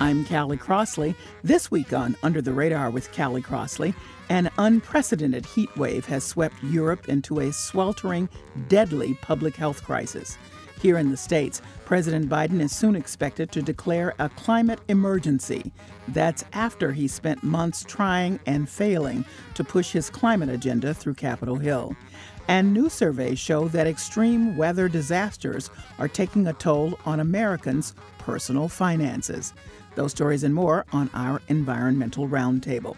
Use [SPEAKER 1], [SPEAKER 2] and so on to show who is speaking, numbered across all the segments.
[SPEAKER 1] I'm Callie Crossley. This week on Under the Radar with Callie Crossley, an unprecedented heat wave has swept Europe into a sweltering, deadly public health crisis. Here in the States, President Biden is soon expected to declare a climate emergency. That's after he spent months trying and failing to push his climate agenda through Capitol Hill. And new surveys show that extreme weather disasters are taking a toll on Americans' personal finances. Those stories and more on our Environmental Roundtable.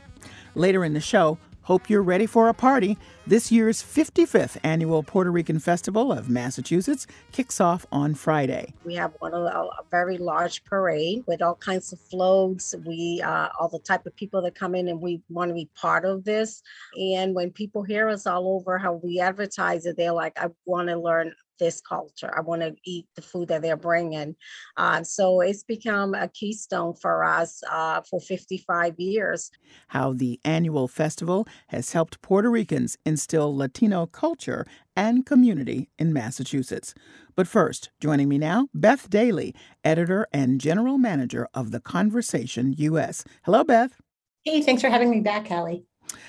[SPEAKER 1] Later in the show, hope you're ready for a party. This year's 55th annual Puerto Rican Festival of Massachusetts kicks off on Friday.
[SPEAKER 2] We have one a, a very large parade with all kinds of floats. We uh, all the type of people that come in and we want to be part of this. And when people hear us all over how we advertise it, they're like, I want to learn this culture. I want to eat the food that they're bringing. Uh, so it's become a keystone for us uh, for 55 years.
[SPEAKER 1] How the annual festival has helped Puerto Ricans instill Latino culture and community in Massachusetts. But first, joining me now, Beth Daly, editor and general manager of The Conversation US. Hello, Beth.
[SPEAKER 3] Hey, thanks for having me back, Callie.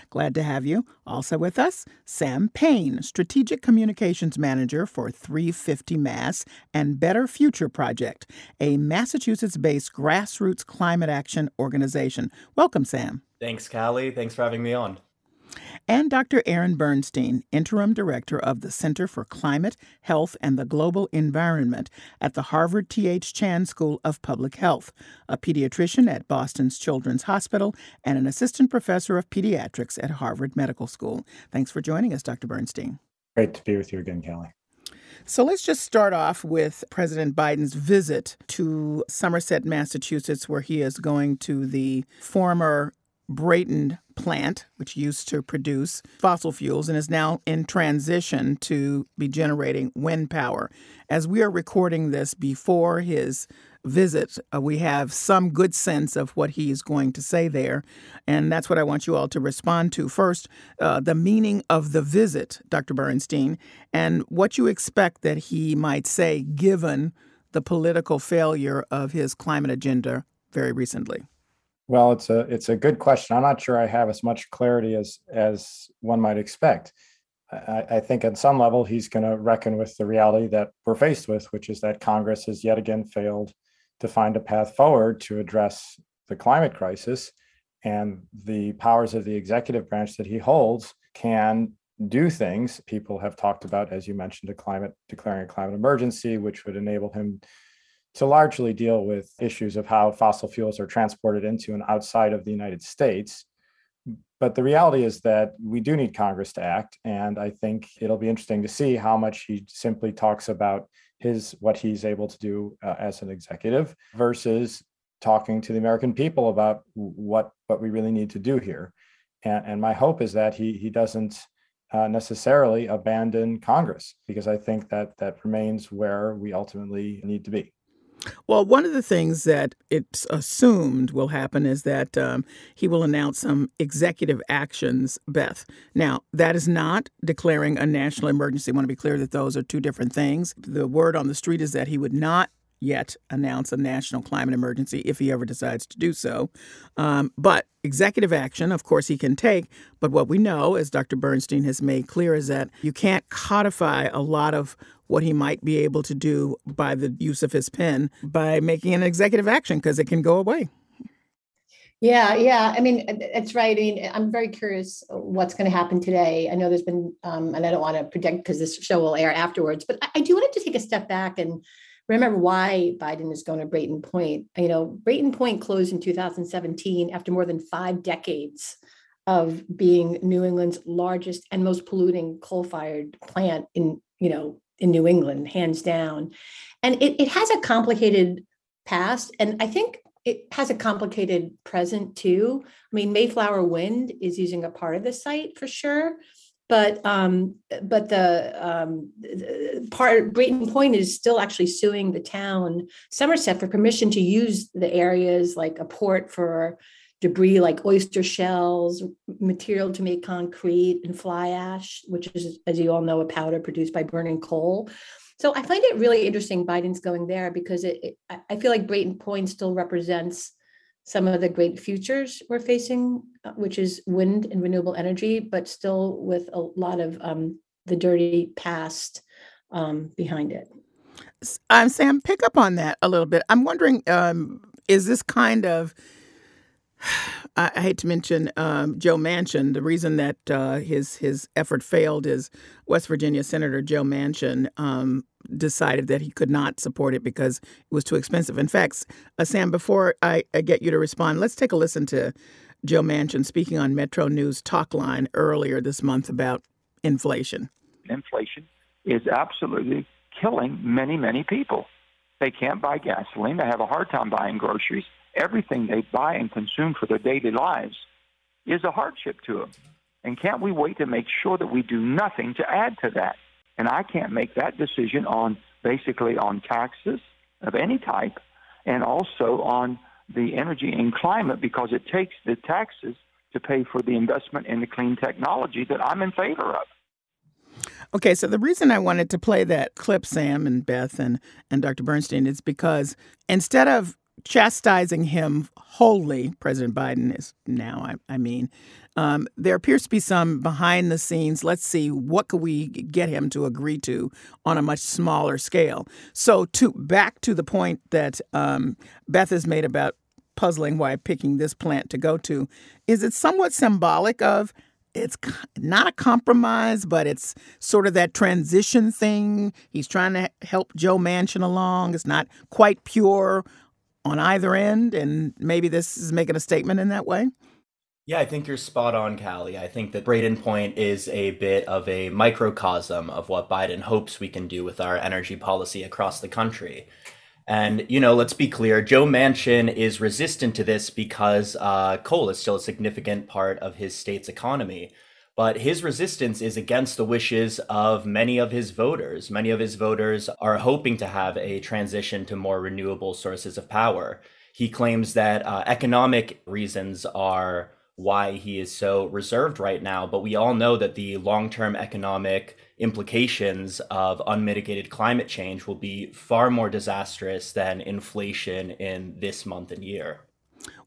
[SPEAKER 1] Glad to have you. Also with us, Sam Payne, Strategic Communications Manager for 350 Mass and Better Future Project, a Massachusetts based grassroots climate action organization. Welcome, Sam.
[SPEAKER 4] Thanks, Callie. Thanks for having me on
[SPEAKER 1] and Dr. Aaron Bernstein, Interim Director of the Center for Climate, Health, and the Global Environment at the Harvard T.H. Chan School of Public Health, a pediatrician at Boston's Children's Hospital, and an assistant professor of pediatrics at Harvard Medical School. Thanks for joining us, Dr. Bernstein.
[SPEAKER 4] Great to be with you again, Callie.
[SPEAKER 1] So let's just start off with President Biden's visit to Somerset, Massachusetts, where he is going to the former Brayton plant, which used to produce fossil fuels and is now in transition to be generating wind power. As we are recording this before his visit, uh, we have some good sense of what he is going to say there. And that's what I want you all to respond to. First, uh, the meaning of the visit, Dr. Bernstein, and what you expect that he might say given the political failure of his climate agenda very recently.
[SPEAKER 4] Well, it's a it's a good question. I'm not sure I have as much clarity as as one might expect. I, I think at some level he's going to reckon with the reality that we're faced with, which is that Congress has yet again failed to find a path forward to address the climate crisis, and the powers of the executive branch that he holds can do things. People have talked about, as you mentioned, a climate declaring a climate emergency, which would enable him to largely deal with issues of how fossil fuels are transported into and outside of the United States. But the reality is that we do need Congress to act. And I think it'll be interesting to see how much he simply talks about his what he's able to do uh, as an executive versus talking to the American people about what what we really need to do here. And, and my hope is that he he doesn't uh, necessarily abandon Congress because I think that that remains where we ultimately need to be.
[SPEAKER 1] Well, one of the things that it's assumed will happen is that um, he will announce some executive actions, Beth. Now, that is not declaring a national emergency. I want to be clear that those are two different things. The word on the street is that he would not yet announce a national climate emergency if he ever decides to do so. Um, but executive action, of course, he can take. But what we know, as Dr. Bernstein has made clear, is that you can't codify a lot of what he might be able to do by the use of his pen by making an executive action because it can go away.
[SPEAKER 3] Yeah, yeah. I mean, it's right. I mean, I'm very curious what's going to happen today. I know there's been, um, and I don't want to predict because this show will air afterwards, but I, I do want to take a step back and remember why Biden is going to Brayton Point. You know, Brayton Point closed in 2017 after more than five decades of being New England's largest and most polluting coal-fired plant in, you know, in New England, hands down. And it, it has a complicated past. And I think it has a complicated present too. I mean, Mayflower Wind is using a part of the site for sure, but um, but the, um, part Brayton Point is still actually suing the town Somerset for permission to use the areas like a port for debris like oyster shells, material to make concrete, and fly ash, which is, as you all know, a powder produced by burning coal. So I find it really interesting Biden's going there because it, it I feel like Brayton Point still represents some of the great futures we're facing, uh, which is wind and renewable energy, but still with a lot of um, the dirty past um, behind it.
[SPEAKER 1] Um, Sam, pick up on that a little bit. I'm wondering, um, is this kind of I, hate to mention um, Joe Manchin. The reason that uh, his his effort failed is West Virginia Senator Joe Manchin um, decided that he could not support it because it was too expensive. In fact, uh, Sam, before I, I, get you to respond, let's take a listen to Joe Manchin speaking on Metro News Talkline earlier this month about inflation.
[SPEAKER 5] Inflation is absolutely killing many, many people. They can't buy gasoline. They have a hard time buying groceries everything they buy and consume for their daily lives is a hardship to them. And can't we wait to make sure that we do nothing to add to that? And I can't make that decision on basically on taxes of any type and also on the energy and climate because it takes the taxes to pay for the investment in the clean technology that I'm in favor of.
[SPEAKER 1] Okay, so the reason I wanted to play that clip, Sam and Beth and, and Dr. Bernstein, is because instead of chastising him wholly, President Biden is now, I, I mean, um, there appears to be some behind the scenes. Let's see what could we get him to agree to on a much smaller scale. So, to back to the point that um, Beth has made about puzzling why picking this plant to go to, is it somewhat symbolic of it's not a compromise, but it's sort of that transition thing. He's trying to help Joe Manchin along. It's not quite pure on either end, and maybe this is making a statement in that way?
[SPEAKER 6] Yeah, I think you're spot on, Callie. I think that Brayton Point is a bit of a microcosm of what Biden hopes we can do with our energy policy across the country. And, you know, let's be clear Joe Manchin is resistant to this because uh, coal is still a significant part of his state's economy. But his resistance is against the wishes of many of his voters. Many of his voters are hoping to have a transition to more renewable sources of power. He claims that uh, economic reasons are why he is so reserved right now, but we all know that the long term economic implications of unmitigated climate change will be far more disastrous than inflation in this month and year.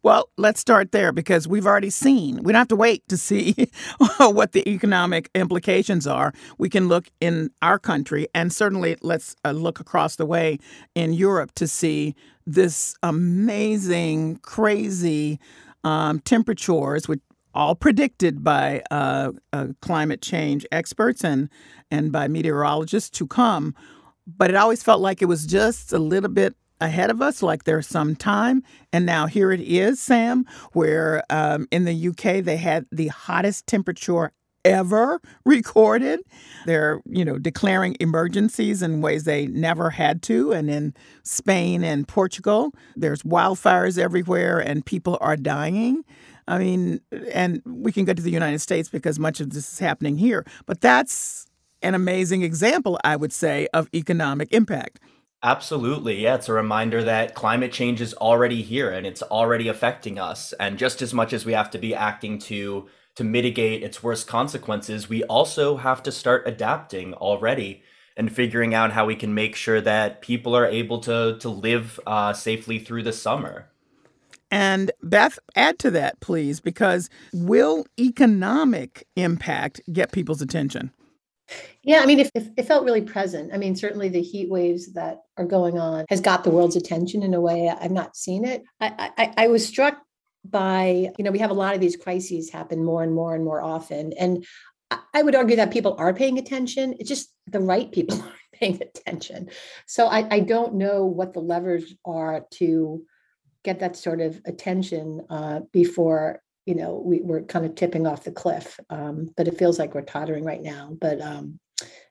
[SPEAKER 1] Well, let's start there because we've already seen. We don't have to wait to see what the economic implications are. We can look in our country and certainly let's uh, look across the way in Europe to see this amazing, crazy um, temperatures, which all predicted by uh, uh, climate change experts and and by meteorologists to come. But it always felt like it was just a little bit ahead of us, like there's some time. And now here it is, Sam, where um, in the UK they had the hottest temperature ever recorded. They're, you know, declaring emergencies in ways they never had to. And in Spain and Portugal, there's wildfires everywhere and people are dying. I mean, and we can go to the United States because much of this is happening here. But that's an amazing example, I would say, of economic impact.
[SPEAKER 6] Absolutely. Yeah, it's a reminder that climate change is already here and it's already affecting us. And just as much as we have to be acting to to mitigate its worst consequences, we also have to start adapting already and figuring out how we can make sure that people are able to to live uh, safely through the summer.
[SPEAKER 1] And Beth, add to that, please, because will economic impact get people's attention?
[SPEAKER 3] Yeah, I mean, it, it, felt really present. I mean, certainly the heat waves that are going on has got the world's attention in a way I've not seen it. I, I, I was struck by, you know, we have a lot of these crises happen more and more and more often. And I would argue that people are paying attention. It's just the right people aren't paying attention. So I, I don't know what the levers are to get that sort of attention uh, before you know we, we're kind of tipping off the cliff. Um, but it feels like we're tottering right now. But um,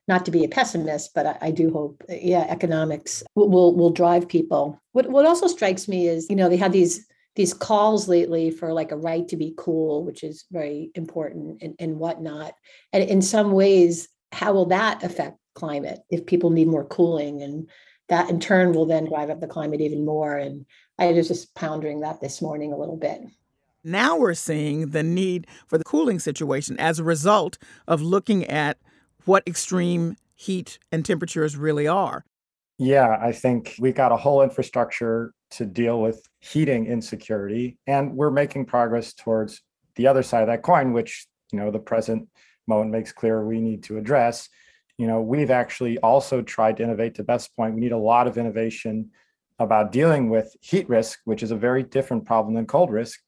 [SPEAKER 3] not to be a pessimist, but I, I do hope, yeah, economics will, will, will drive people. What what also strikes me is you know they have these these calls lately for like a right to be cool, which is very important and, and whatnot. And in some ways, how will that affect climate if people need more cooling? And that in turn will then drive up the climate even more. And I was just pondering that this morning a little bit.
[SPEAKER 1] Now we're seeing the need for the cooling situation as a result of looking at what extreme heat and temperatures really are.
[SPEAKER 4] Yeah, I think we got a whole infrastructure to deal with heating insecurity, and we're making progress towards the other side of that coin, which you know the present moment makes clear we need to address. You know, we've actually also tried to innovate. To Beth's point, we need a lot of innovation about dealing with heat risk, which is a very different problem than cold risk.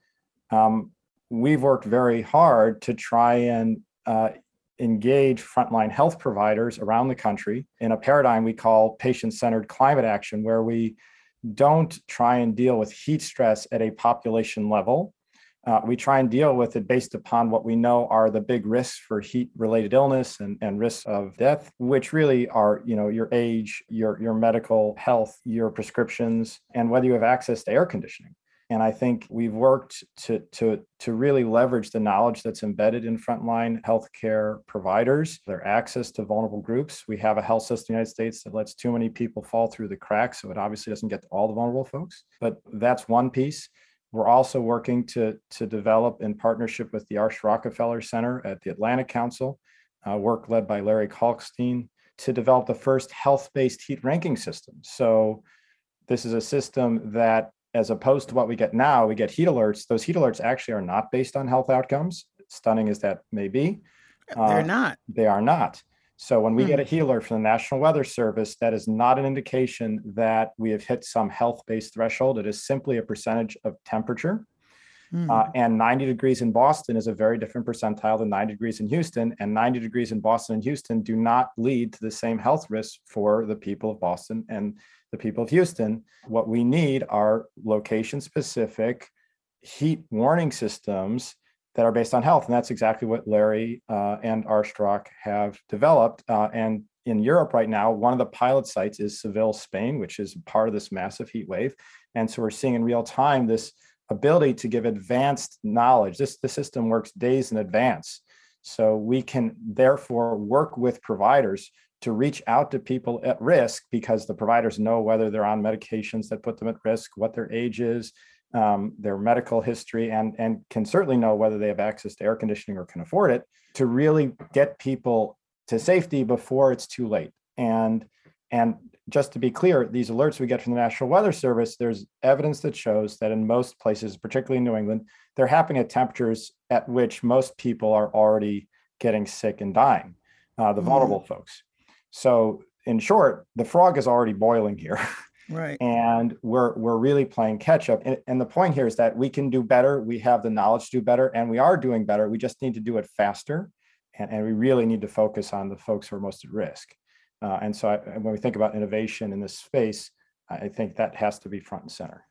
[SPEAKER 4] Um, we've worked very hard to try and uh, engage frontline health providers around the country in a paradigm we call patient centered climate action, where we don't try and deal with heat stress at a population level. Uh, we try and deal with it based upon what we know are the big risks for heat related illness and, and risks of death, which really are, you know, your age, your, your medical health, your prescriptions, and whether you have access to air conditioning. And I think we've worked to, to, to really leverage the knowledge that's embedded in frontline healthcare providers, their access to vulnerable groups. We have a health system in the United States that lets too many people fall through the cracks, so it obviously doesn't get to all the vulnerable folks. But that's one piece. We're also working to, to develop in partnership with the Arsht-Rockefeller Center at the Atlantic Council, uh, work led by Larry Kalkstein, to develop the first health based heat ranking system. So, this is a system that as opposed to what we get now, we get heat alerts. Those heat alerts actually are not based on health outcomes, stunning as that may be.
[SPEAKER 1] They're uh, not.
[SPEAKER 4] They are not. So when we mm. get a heat alert from the National Weather Service, that is not an indication that we have hit some health-based threshold. It is simply a percentage of temperature. Mm. Uh, and 90 degrees in Boston is a very different percentile than 90 degrees in Houston. And 90 degrees in Boston and Houston do not lead to the same health risks for the people of Boston and the people of Houston. What we need are location specific heat warning systems that are based on health. And that's exactly what Larry uh, and Arsht-Rock have developed. Uh, and in Europe right now, one of the pilot sites is Seville, Spain, which is part of this massive heat wave. And so we're seeing in real time this ability to give advanced knowledge. This the system works days in advance. So we can therefore work with providers to reach out to people at risk because the providers know whether they're on medications that put them at risk, what their age is, um, their medical history, and, and can certainly know whether they have access to air conditioning or can afford it to really get people to safety before it's too late. And, and just to be clear, these alerts we get from the National Weather Service, there's evidence that shows that in most places, particularly in New England, they're happening at temperatures at which most people are already getting sick and dying, uh, the mm-hmm. vulnerable folks. So, in short, the frog is already boiling here.
[SPEAKER 1] Right.
[SPEAKER 4] and we're we're really playing catch up. And, and the point here is that we can do better. We have the knowledge to do better, and we are doing better. We just need to do it faster, and, and we really need to focus on the folks who are most at risk. Uh, and so, I, when we think about innovation in this space, I think that has to be front and center.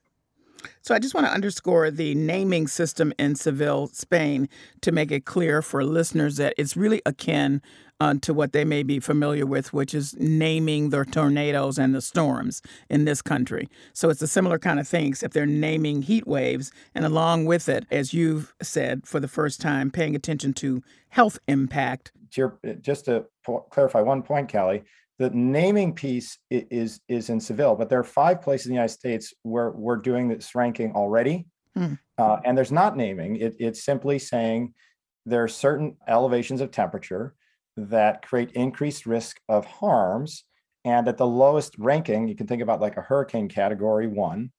[SPEAKER 1] So I just want to underscore the naming system in Seville, Spain, to make it clear for listeners that it's really akin uh, to what they may be familiar with, which is naming the tornadoes and the storms in this country. So it's a similar kind of thing, except they're naming heat waves, and along with it, as you've said for the first time, paying attention to health impact.
[SPEAKER 4] Just to clarify one point, Callie, the naming piece is is in Seville, but there are five places in the United States where we're doing this ranking already, hmm. uh, and there's not naming. It, it's simply saying there are certain elevations of temperature that create increased risk of harms, and at the lowest ranking, you can think about like a hurricane category one.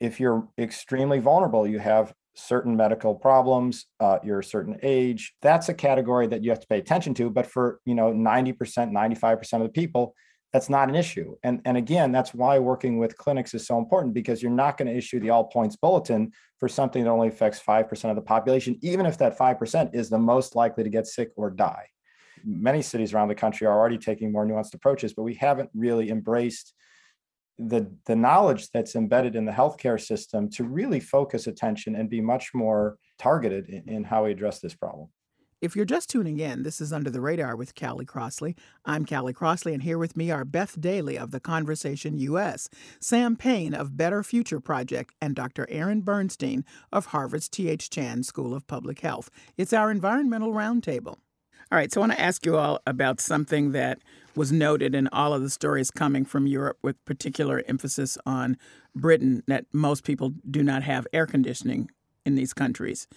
[SPEAKER 4] If you're extremely vulnerable, you have certain medical problems, uh, you're a certain age, that's a category that you have to pay attention to. But for you know 90%, 95% of the people, that's not an issue. And, and again, that's why working with clinics is so important because you're not going to issue the all points bulletin for something that only affects 5% of the population, even if that 5% is the most likely to get sick or die. many cities around the country are already taking more nuanced approaches, but we haven't really embraced the the knowledge that's embedded in the healthcare system to really focus attention and be much more targeted in, in how we address this problem.
[SPEAKER 1] If you're just tuning in, this is Under the Radar with Callie Crossley. I'm Callie Crossley, and here with me are Beth Daly of The Conversation US, Sam Payne of Better Future Project, and Dr. Aaron Bernstein of Harvard's T.H. Chan School of Public Health. It's our environmental roundtable. All right, so I want to ask you all about something that was noted in all of the stories coming from Europe, with particular emphasis on Britain, that most people do not have air conditioning in these countries.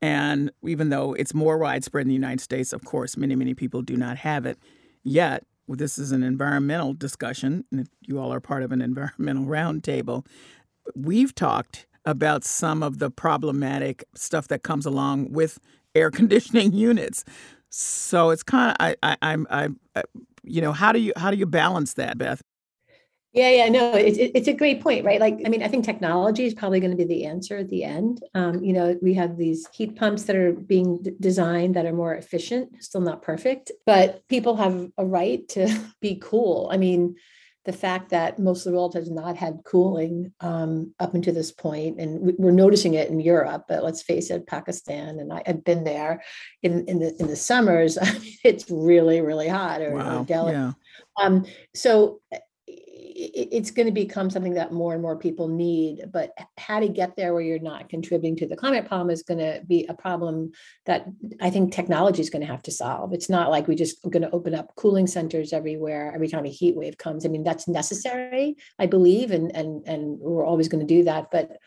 [SPEAKER 1] And even though it's more widespread in the United States, of course, many, many people do not have it. Yet, well, this is an environmental discussion, and you all are part of an environmental roundtable. We've talked about some of the problematic stuff that comes along with air conditioning units. So it's kind of I, I I'm I, you know how do you how do you balance that, Beth?
[SPEAKER 3] Yeah, yeah, no, it's it's a great point, right? Like, I mean, I think technology is probably going to be the answer at the end. Um, you know, we have these heat pumps that are being d- designed that are more efficient, still not perfect, but people have a right to be cool. I mean, the fact that most of the world has not had cooling um, up until this point, and we're noticing it in Europe. But let's face it, Pakistan, and I, have been there in in the in the summers. I mean, it's really really hot. Or,
[SPEAKER 1] wow.
[SPEAKER 3] or Delhi.
[SPEAKER 1] Yeah.
[SPEAKER 3] Um, so it's going to become something that more and more people need. But how to get there where you're not contributing to the climate problem is going to be a problem that I think technology is going to have to solve. It's not like we're just going to open up cooling centers everywhere every time a heat wave comes. I mean, that's necessary, I believe, and and and we're always going to do that. But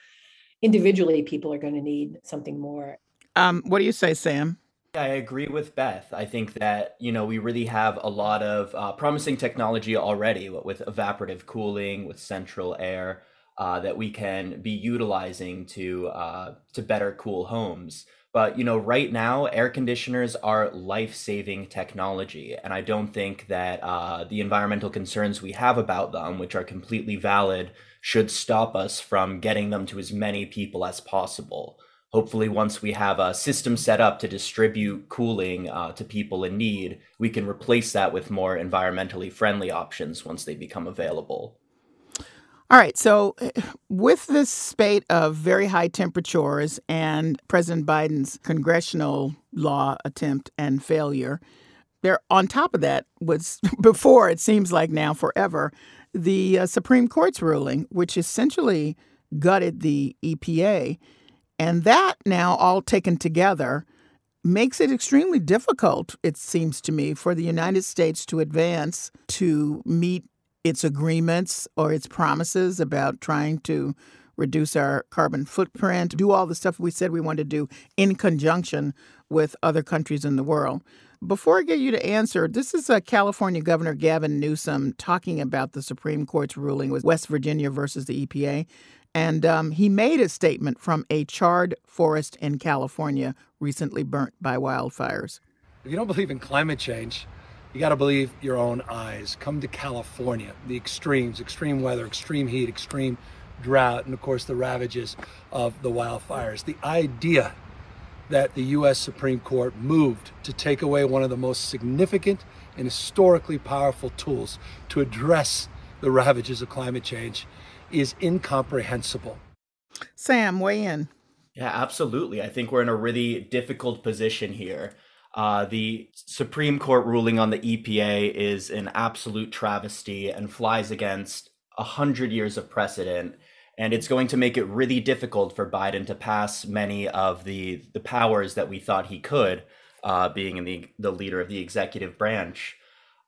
[SPEAKER 3] individually, people are going to need something more.
[SPEAKER 1] Um, what do you say, Sam?
[SPEAKER 6] I agree with Beth. I think that, you know, we really have a lot of uh, promising technology already with evaporative cooling, with central air, uh, that we can be utilizing to uh, to better cool homes. But you know, right now, air conditioners are life-saving technology, and I don't think that uh, the environmental concerns we have about them, which are completely valid, should stop us from getting them to as many people as possible hopefully once we have a system set up to distribute cooling uh, to people in need we can replace that with more environmentally friendly options once they become available.
[SPEAKER 1] All right so with this spate of very high temperatures and president biden's congressional law attempt and failure there on top of that was before it seems like now forever the uh, supreme court's ruling which essentially gutted the epa and that now, all taken together, makes it extremely difficult, it seems to me, for the United States to advance to meet its agreements or its promises about trying to reduce our carbon footprint, do all the stuff we said we wanted to do in conjunction with other countries in the world. Before I get you to answer, this is uh, California Governor Gavin Newsom talking about the Supreme Court's ruling with West Virginia versus the EPA. And um, he made a statement from a charred forest in California recently burnt by wildfires.
[SPEAKER 7] If you don't believe in climate change, you got to believe your own eyes. Come to California, the extremes, extreme weather, extreme heat, extreme drought, and of course the ravages of the wildfires. The idea that the U.S. Supreme Court moved to take away one of the most significant and historically powerful tools to address the ravages of climate change is incomprehensible.
[SPEAKER 1] Sam, weigh in.
[SPEAKER 6] Yeah, absolutely. I think we're in a really difficult position here. Uh, the Supreme Court ruling on the EPA is an absolute travesty and flies against a hundred years of precedent. And it's going to make it really difficult for Biden to pass many of the, the powers that we thought he could, uh, being the, the leader of the executive branch.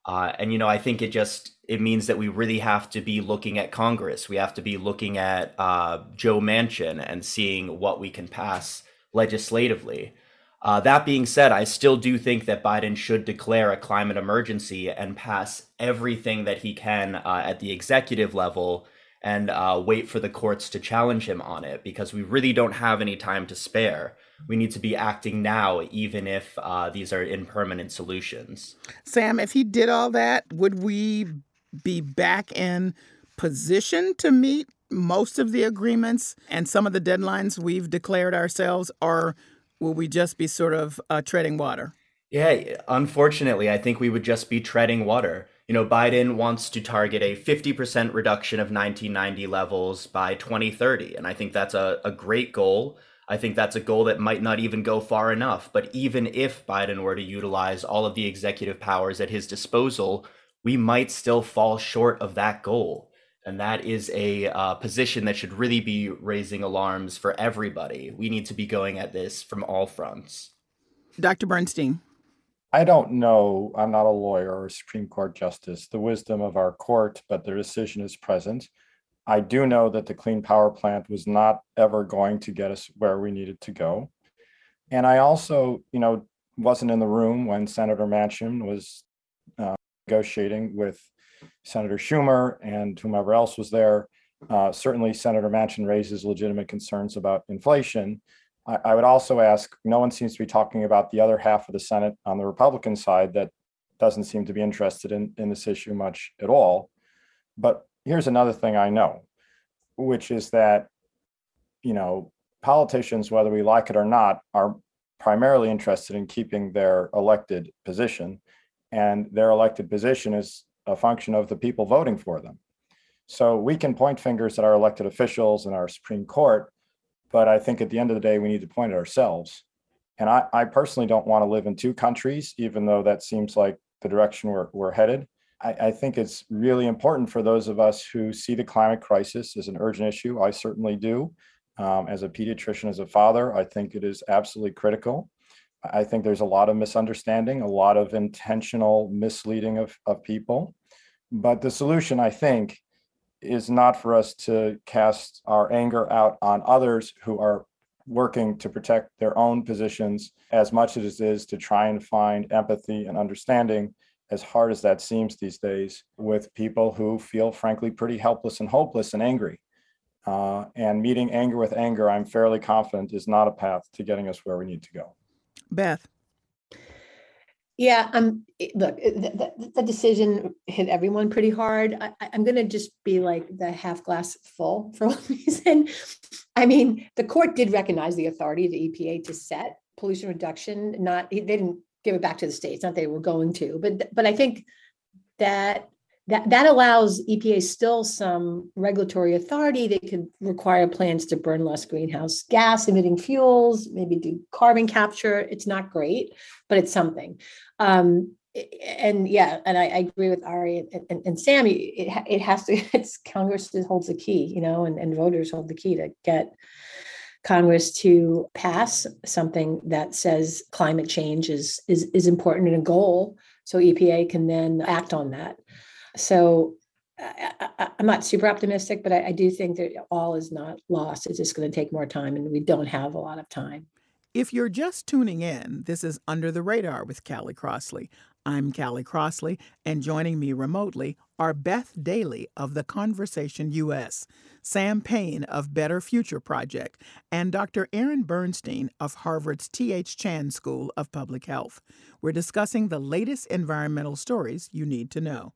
[SPEAKER 6] Uh, and you know, I think it just it means that we really have to be looking at Congress. We have to be looking at uh, Joe Manchin and seeing what we can pass legislatively. Uh, that being said, I still do think that Biden should declare a climate emergency and pass everything that he can uh, at the executive level and uh, wait for the courts to challenge him on it because we really don't have any time to spare we need to be acting now, even if uh, these are impermanent solutions.
[SPEAKER 1] Sam, if he did all that, would we be back in position to meet most of the agreements and some of the deadlines we've declared ourselves, or will we just be sort of uh, treading water?
[SPEAKER 6] Yeah, unfortunately, I think we would just be treading water. You know, Biden wants to target a 50% reduction of 1990 levels by 2030. And I think that's a, a great goal. I think that's a goal that might not even go far enough. But even if Biden were to utilize all of the executive powers at his disposal, we might still fall short of that goal. And that is a uh, position that should really be raising alarms for everybody. We need to be going at this from all fronts.
[SPEAKER 1] Dr. Bernstein.
[SPEAKER 4] I don't know, I'm not a lawyer or a Supreme Court justice, the wisdom of our court, but the decision is present. I do know that the Clean Power Plan was not ever going to get us where we needed to go. And I also, you know, wasn't in the room when Senator Manchin was uh, negotiating with Senator Schumer and whomever else was there. Uh, certainly, Senator Manchin raises legitimate concerns about inflation. I, I would also ask no one seems to be talking about the other half of the Senate on the Republican side that doesn't seem to be interested in, in this issue much at all. But here's another thing I know, which is that, you know, politicians, whether we like it or not, are primarily interested in keeping their elected position. And their elected position is a function of the people voting for them. So we can point fingers at our elected officials and our Supreme Court, but I think at the end of the day, we need to point at ourselves. And I, I personally don't want to live in two countries, even though that seems like the direction we're, we're headed. I, I think it's really important for those of us who see the climate crisis as an urgent issue. I certainly do. Um, as a pediatrician, as a father, I think it is absolutely critical. I think there's a lot of misunderstanding, a lot of intentional misleading of, of people. But the solution, I think, is not for us to cast our anger out on others who are working to protect their own positions as much as it is to try and find empathy and understanding as hard as that seems these days with people who feel frankly pretty helpless and hopeless and angry uh, and meeting anger with anger i'm fairly confident is not a path to getting us where we need to go
[SPEAKER 1] beth
[SPEAKER 3] yeah, um, look, the, the, the, decision hit everyone pretty hard. I, am going to just be like the half glass full for one reason. I mean, the court did recognize the authority of the EPA to set pollution reduction. Not they didn't give it back to the states. Not that they were going to, but but I think that that that allows EPA still some regulatory authority. They could require plants to burn less greenhouse gas emitting fuels, maybe do carbon capture. It's not great, but it's something. Um, and yeah, and I, I, agree with Ari and, and, and Sam. It, it has to. It's Congress holds the key, you know, and, and voters hold the key to get Congress to pass something that says climate change is is is important and a goal, so EPA can then act on that. So I, am not super optimistic, but I, I do think that all is not lost. It's just going to take more time, and we don't have a lot of time.
[SPEAKER 1] If you're just tuning in, this is Under the Radar with Callie Crossley. I'm Callie Crossley, and joining me remotely are Beth Daly of The Conversation US, Sam Payne of Better Future Project, and Dr. Aaron Bernstein of Harvard's T.H. Chan School of Public Health. We're discussing the latest environmental stories you need to know.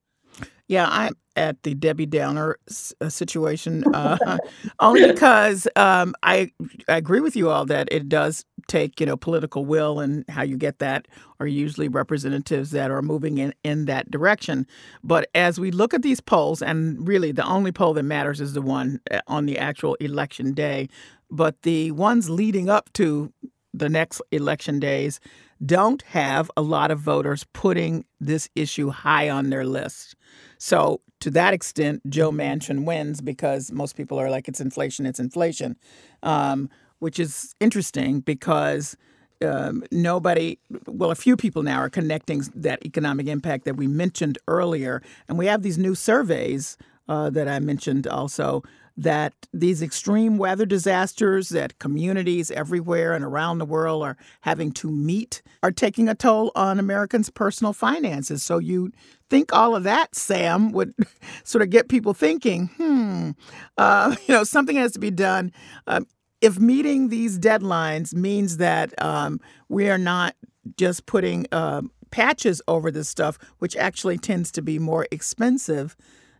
[SPEAKER 1] Yeah, I'm at the Debbie Downer uh, situation uh, only because um, I, I agree with you all that it does take you know political will and how you get that are usually representatives that are moving in in that direction. But as we look at these polls, and really the only poll that matters is the one uh, on the actual election day, but the ones leading up to the next election days don't have a lot of voters putting this issue high on their list. So, to that extent, Joe Manchin wins because most people are like, it's inflation, it's inflation, um, which is interesting because um, nobody, well, a few people now are connecting that economic impact that we mentioned earlier. And we have these new surveys uh, that I mentioned also that these extreme weather disasters that communities everywhere and around the world are having to meet are taking a toll on Americans' personal finances. So you think all of that, Sam, would sort of get people thinking, hmm, uh, you know, something has to be done. Um, if meeting these deadlines means that um, we are not just putting uh, patches over this stuff, which actually tends to be more expensive,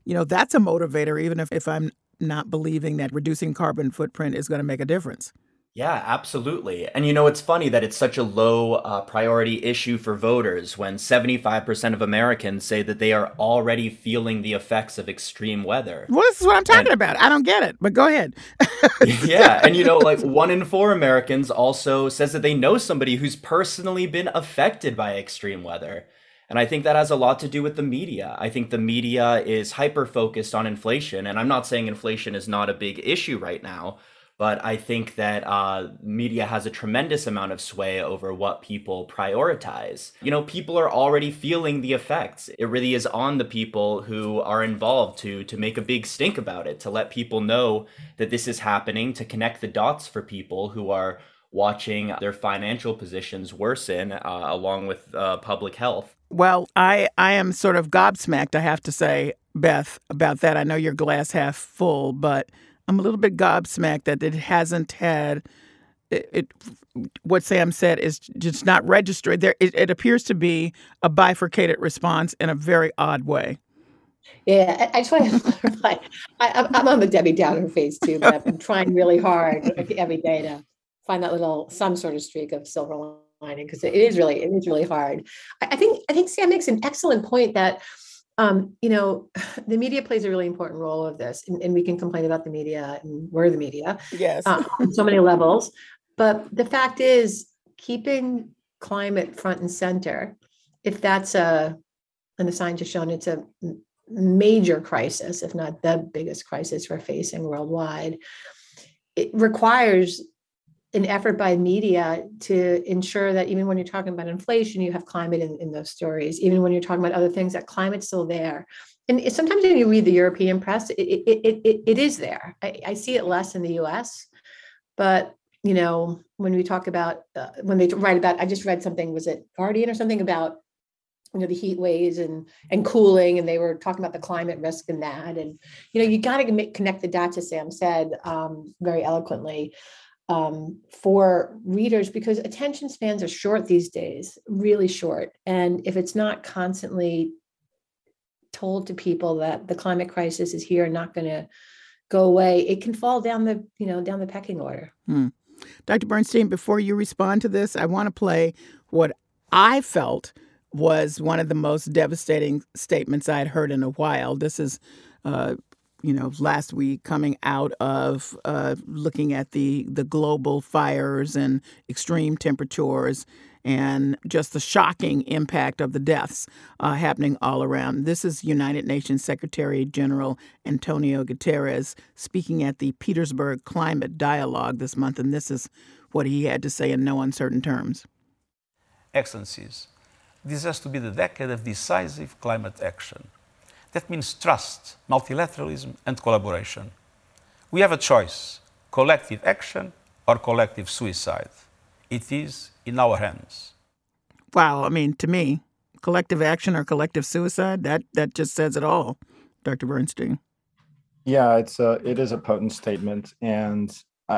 [SPEAKER 1] you know, that's a motivator, even if, if I'm not believing that reducing carbon footprint is going to make a difference.
[SPEAKER 6] Yeah, absolutely. And you know, it's funny that it's such a low uh, priority issue for voters when 75% of Americans say that they are already feeling the effects of extreme weather.
[SPEAKER 1] Well, this is what I'm talking and, about. I don't get it, but go ahead.
[SPEAKER 6] yeah. And you know, like one in four Americans also says that they know somebody who's personally been affected by extreme weather. And I think that has a lot to do with the media. I think the media is hyper focused on inflation. And I'm not saying inflation is not a big issue right now but I think that uh, media has a tremendous amount of sway over what people prioritize. You know, people are already feeling the effects. It really is on the people who are involved to to make a big stink about it, to let people know that this is happening, to connect the dots for people who are watching their financial positions worsen uh, along with uh, public health.
[SPEAKER 1] Well, I I am sort of gobsmacked, I have to say, Beth, about that. I know you're glass half full, but I'm a little bit gobsmacked that it hasn't had it, it what Sam said is just not registered. There, it, it, appears to be a bifurcated response in a very odd way.
[SPEAKER 3] Yeah, I, I just want to clarify. I, am on the Debbie Downer phase too, but I'm trying really hard every day to find that little some sort of streak of silver because it is really it is really hard. I, I think I think Sam makes an excellent point that um, you know, the media plays a really important role of this, and, and, we can complain about the media, and we're the media,
[SPEAKER 1] yes,
[SPEAKER 3] uh, on so many levels. But the fact is, keeping climate front and center, if that's a, and the science has shown it's a major crisis, if not the biggest crisis we're facing worldwide, it requires an effort by media to ensure that even when you're talking about inflation, you have climate in, in those stories. Even when you're talking about other things, that climate's still there. And sometimes when you read the European press, it, it, it, it is there. I, I see it less in the US, but you know, when we talk about uh, when they write about, I just read something, was it Guardian or something about you know the heat waves and and cooling and they were talking about the climate risk and that and you know you got to connect the dots as sam said um, very eloquently um, for readers because attention spans are short these days, really short. And if it's not constantly told to people that the climate crisis is here and not going to go away, it can fall down the you know down the pecking order.
[SPEAKER 1] Hmm. Dr. Bernstein, before you respond to this, I want to play what I felt was one of the most devastating statements I had heard in a while. This is uh, you know, last week coming out of uh, looking at the the global fires and extreme temperatures and just the shocking impact of the deaths uh, happening all around. This is United Nations Secretary General Antonio Guterres speaking at the Petersberg Climate Dialogue this month, and this is what he had to say in no uncertain terms.
[SPEAKER 8] Excellencies, this has to be the decade of decisive climate action that means trust, multilateralism, and collaboration. We have a choice collective action or collective suicide. It is in our hands.
[SPEAKER 1] Wow, I mean, to me, collective action or collective suicide, that, that just says it all, Dr. Bernstein.
[SPEAKER 4] Yeah, it's a, it is a potent statement. And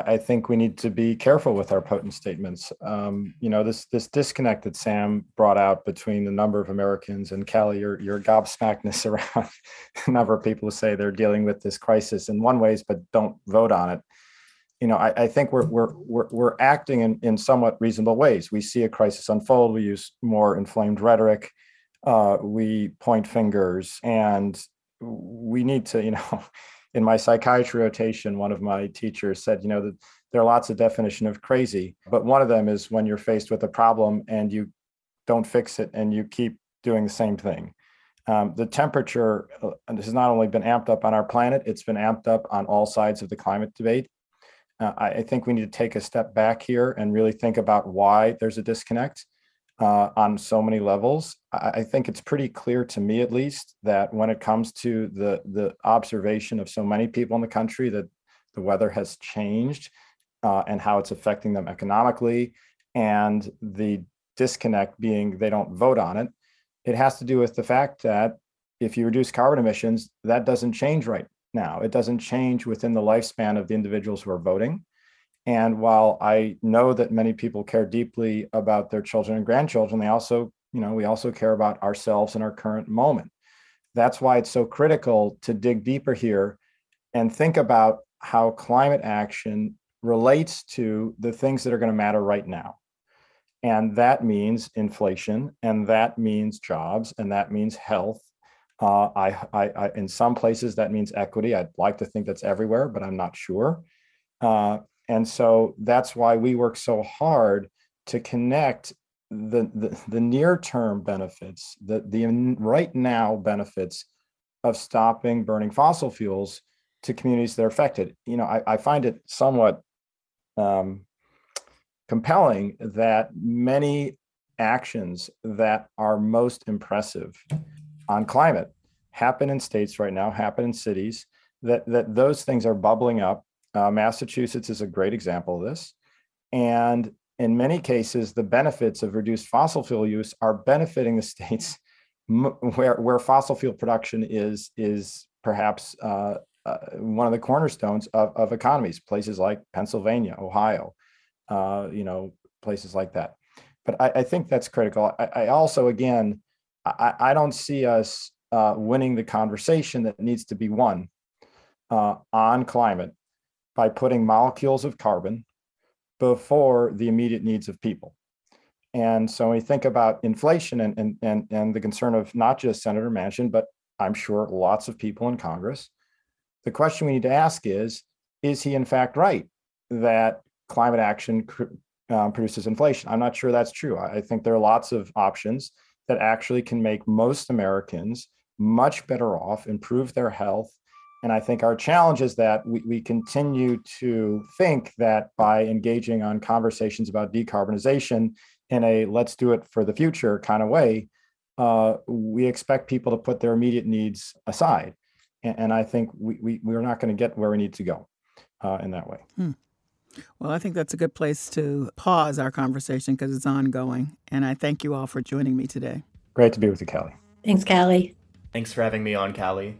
[SPEAKER 4] I think we need to be careful with our potent statements. Um, you know, this this disconnect that Sam brought out between the number of Americans and Callie, your your gobsmackness around the number of people who say they're dealing with this crisis in one ways but don't vote on it. You know, I, I think we're we're we're we're acting in, in somewhat reasonable ways. We see a crisis unfold. We use more inflamed rhetoric. Uh, we point fingers, and we need to, you know in my psychiatry rotation, one of my teachers said, you know, that there are lots of definition of crazy, but one of them is when you're faced with a problem and you don't fix it and you keep doing the same thing. Um, the temperature uh, has not only been amped up on our planet, it's been amped up on all sides of the climate debate. Uh, I, I, think we need to take a step back here and really think about why there's a disconnect uh, on so many levels. I, think it's pretty clear to me, at least, that when it comes to the the observation of so many people in the country that the weather has changed uh, and how it's affecting them economically, and the disconnect being they don't vote on it, it has to do with the fact that if you reduce carbon emissions, that doesn't change right now. It doesn't change within the lifespan of the individuals who are voting. And while I know that many people care deeply about their children and grandchildren, they also, you know, we also care about ourselves in our current moment. That's why it's so critical to dig deeper here and think about how climate action relates to the things that are going to matter right now. And that means inflation, and that means jobs, and that means health. Uh, I, I, I, in some places, that means equity. I'd like to think that's everywhere, but I'm not sure. Uh, and so that's why we work so hard to connect the, the, the near term benefits, the, the right now benefits of stopping burning fossil fuels to communities that are affected. You know, I, I find it somewhat um, compelling that many actions that are most impressive on climate happen in states right now, happen in cities, that, that those things are bubbling up. Uh, Massachusetts is a great example of this. And in many cases, the benefits of reduced fossil fuel use are benefiting the states where, where fossil fuel production is, is perhaps uh, uh, one of the cornerstones of, of economies, places like Pennsylvania, Ohio, uh, you know, places like that. But I, I think that's critical. I, I also, again, I, I, don't see us uh, winning the conversation that needs to be won uh, on climate by putting molecules of carbon before the immediate needs of people. And so when we think about inflation and, and, and, and the concern of not just Senator Manchin, but I'm sure lots of people in Congress, the question we need to ask is, is he in fact right that climate action um, produces inflation? I'm not sure that's true. I think there are lots of options that actually can make most Americans much better off, improve their health, and I think our challenge is that we, we continue to think that by engaging on conversations about decarbonization in a let's do it for the future kind of way, uh, we expect people to put their immediate needs aside. And, and I think we, we, we're not going to get where we need to go uh, in that way.
[SPEAKER 1] Hmm. Well, I think that's a good place to pause our conversation because it's ongoing. And I thank you all for joining me today.
[SPEAKER 4] Great to be with you, Callie.
[SPEAKER 3] Thanks, Callie.
[SPEAKER 6] Thanks for having me on, Callie.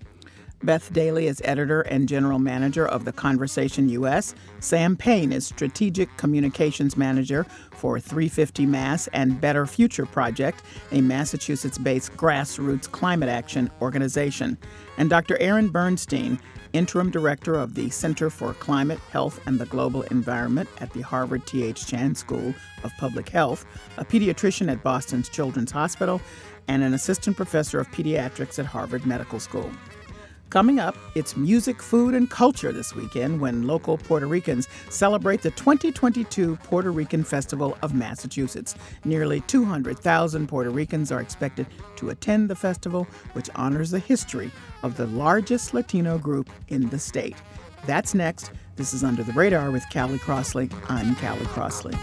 [SPEAKER 1] Beth Daley is editor and general manager of The Conversation US. Sam Payne is strategic communications manager for 350 Mass and Better Future Project, a Massachusetts based grassroots climate action organization. And Dr. Aaron Bernstein, interim director of the Center for Climate, Health, and the Global Environment at the Harvard T.H. Chan School of Public Health, a pediatrician at Boston's Children's Hospital, and an assistant professor of pediatrics at Harvard Medical School. Coming up, it's music, food, and culture this weekend when local Puerto Ricans celebrate the 2022 Puerto Rican Festival of Massachusetts. Nearly 200,000 Puerto Ricans are expected to attend the festival, which honors the history of the largest Latino group in the state. That's next. This is Under the Radar with Callie Crossley. I'm Callie Crossley.